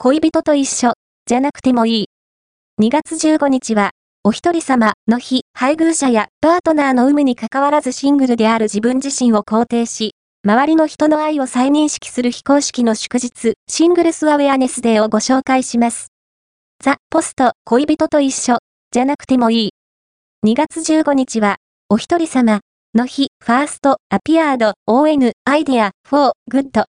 恋人と一緒、じゃなくてもいい。2月15日は、おひとりさまの日、配偶者やパートナーの有無に関わらずシングルである自分自身を肯定し、周りの人の愛を再認識する非公式の祝日、 Singles Awareness Day をご紹介します。 The post、恋人と一緒、じゃなくてもいい。2月15日は、お一人様の日、ファースト、アピアード、ON、アイデア、フォー、グッド、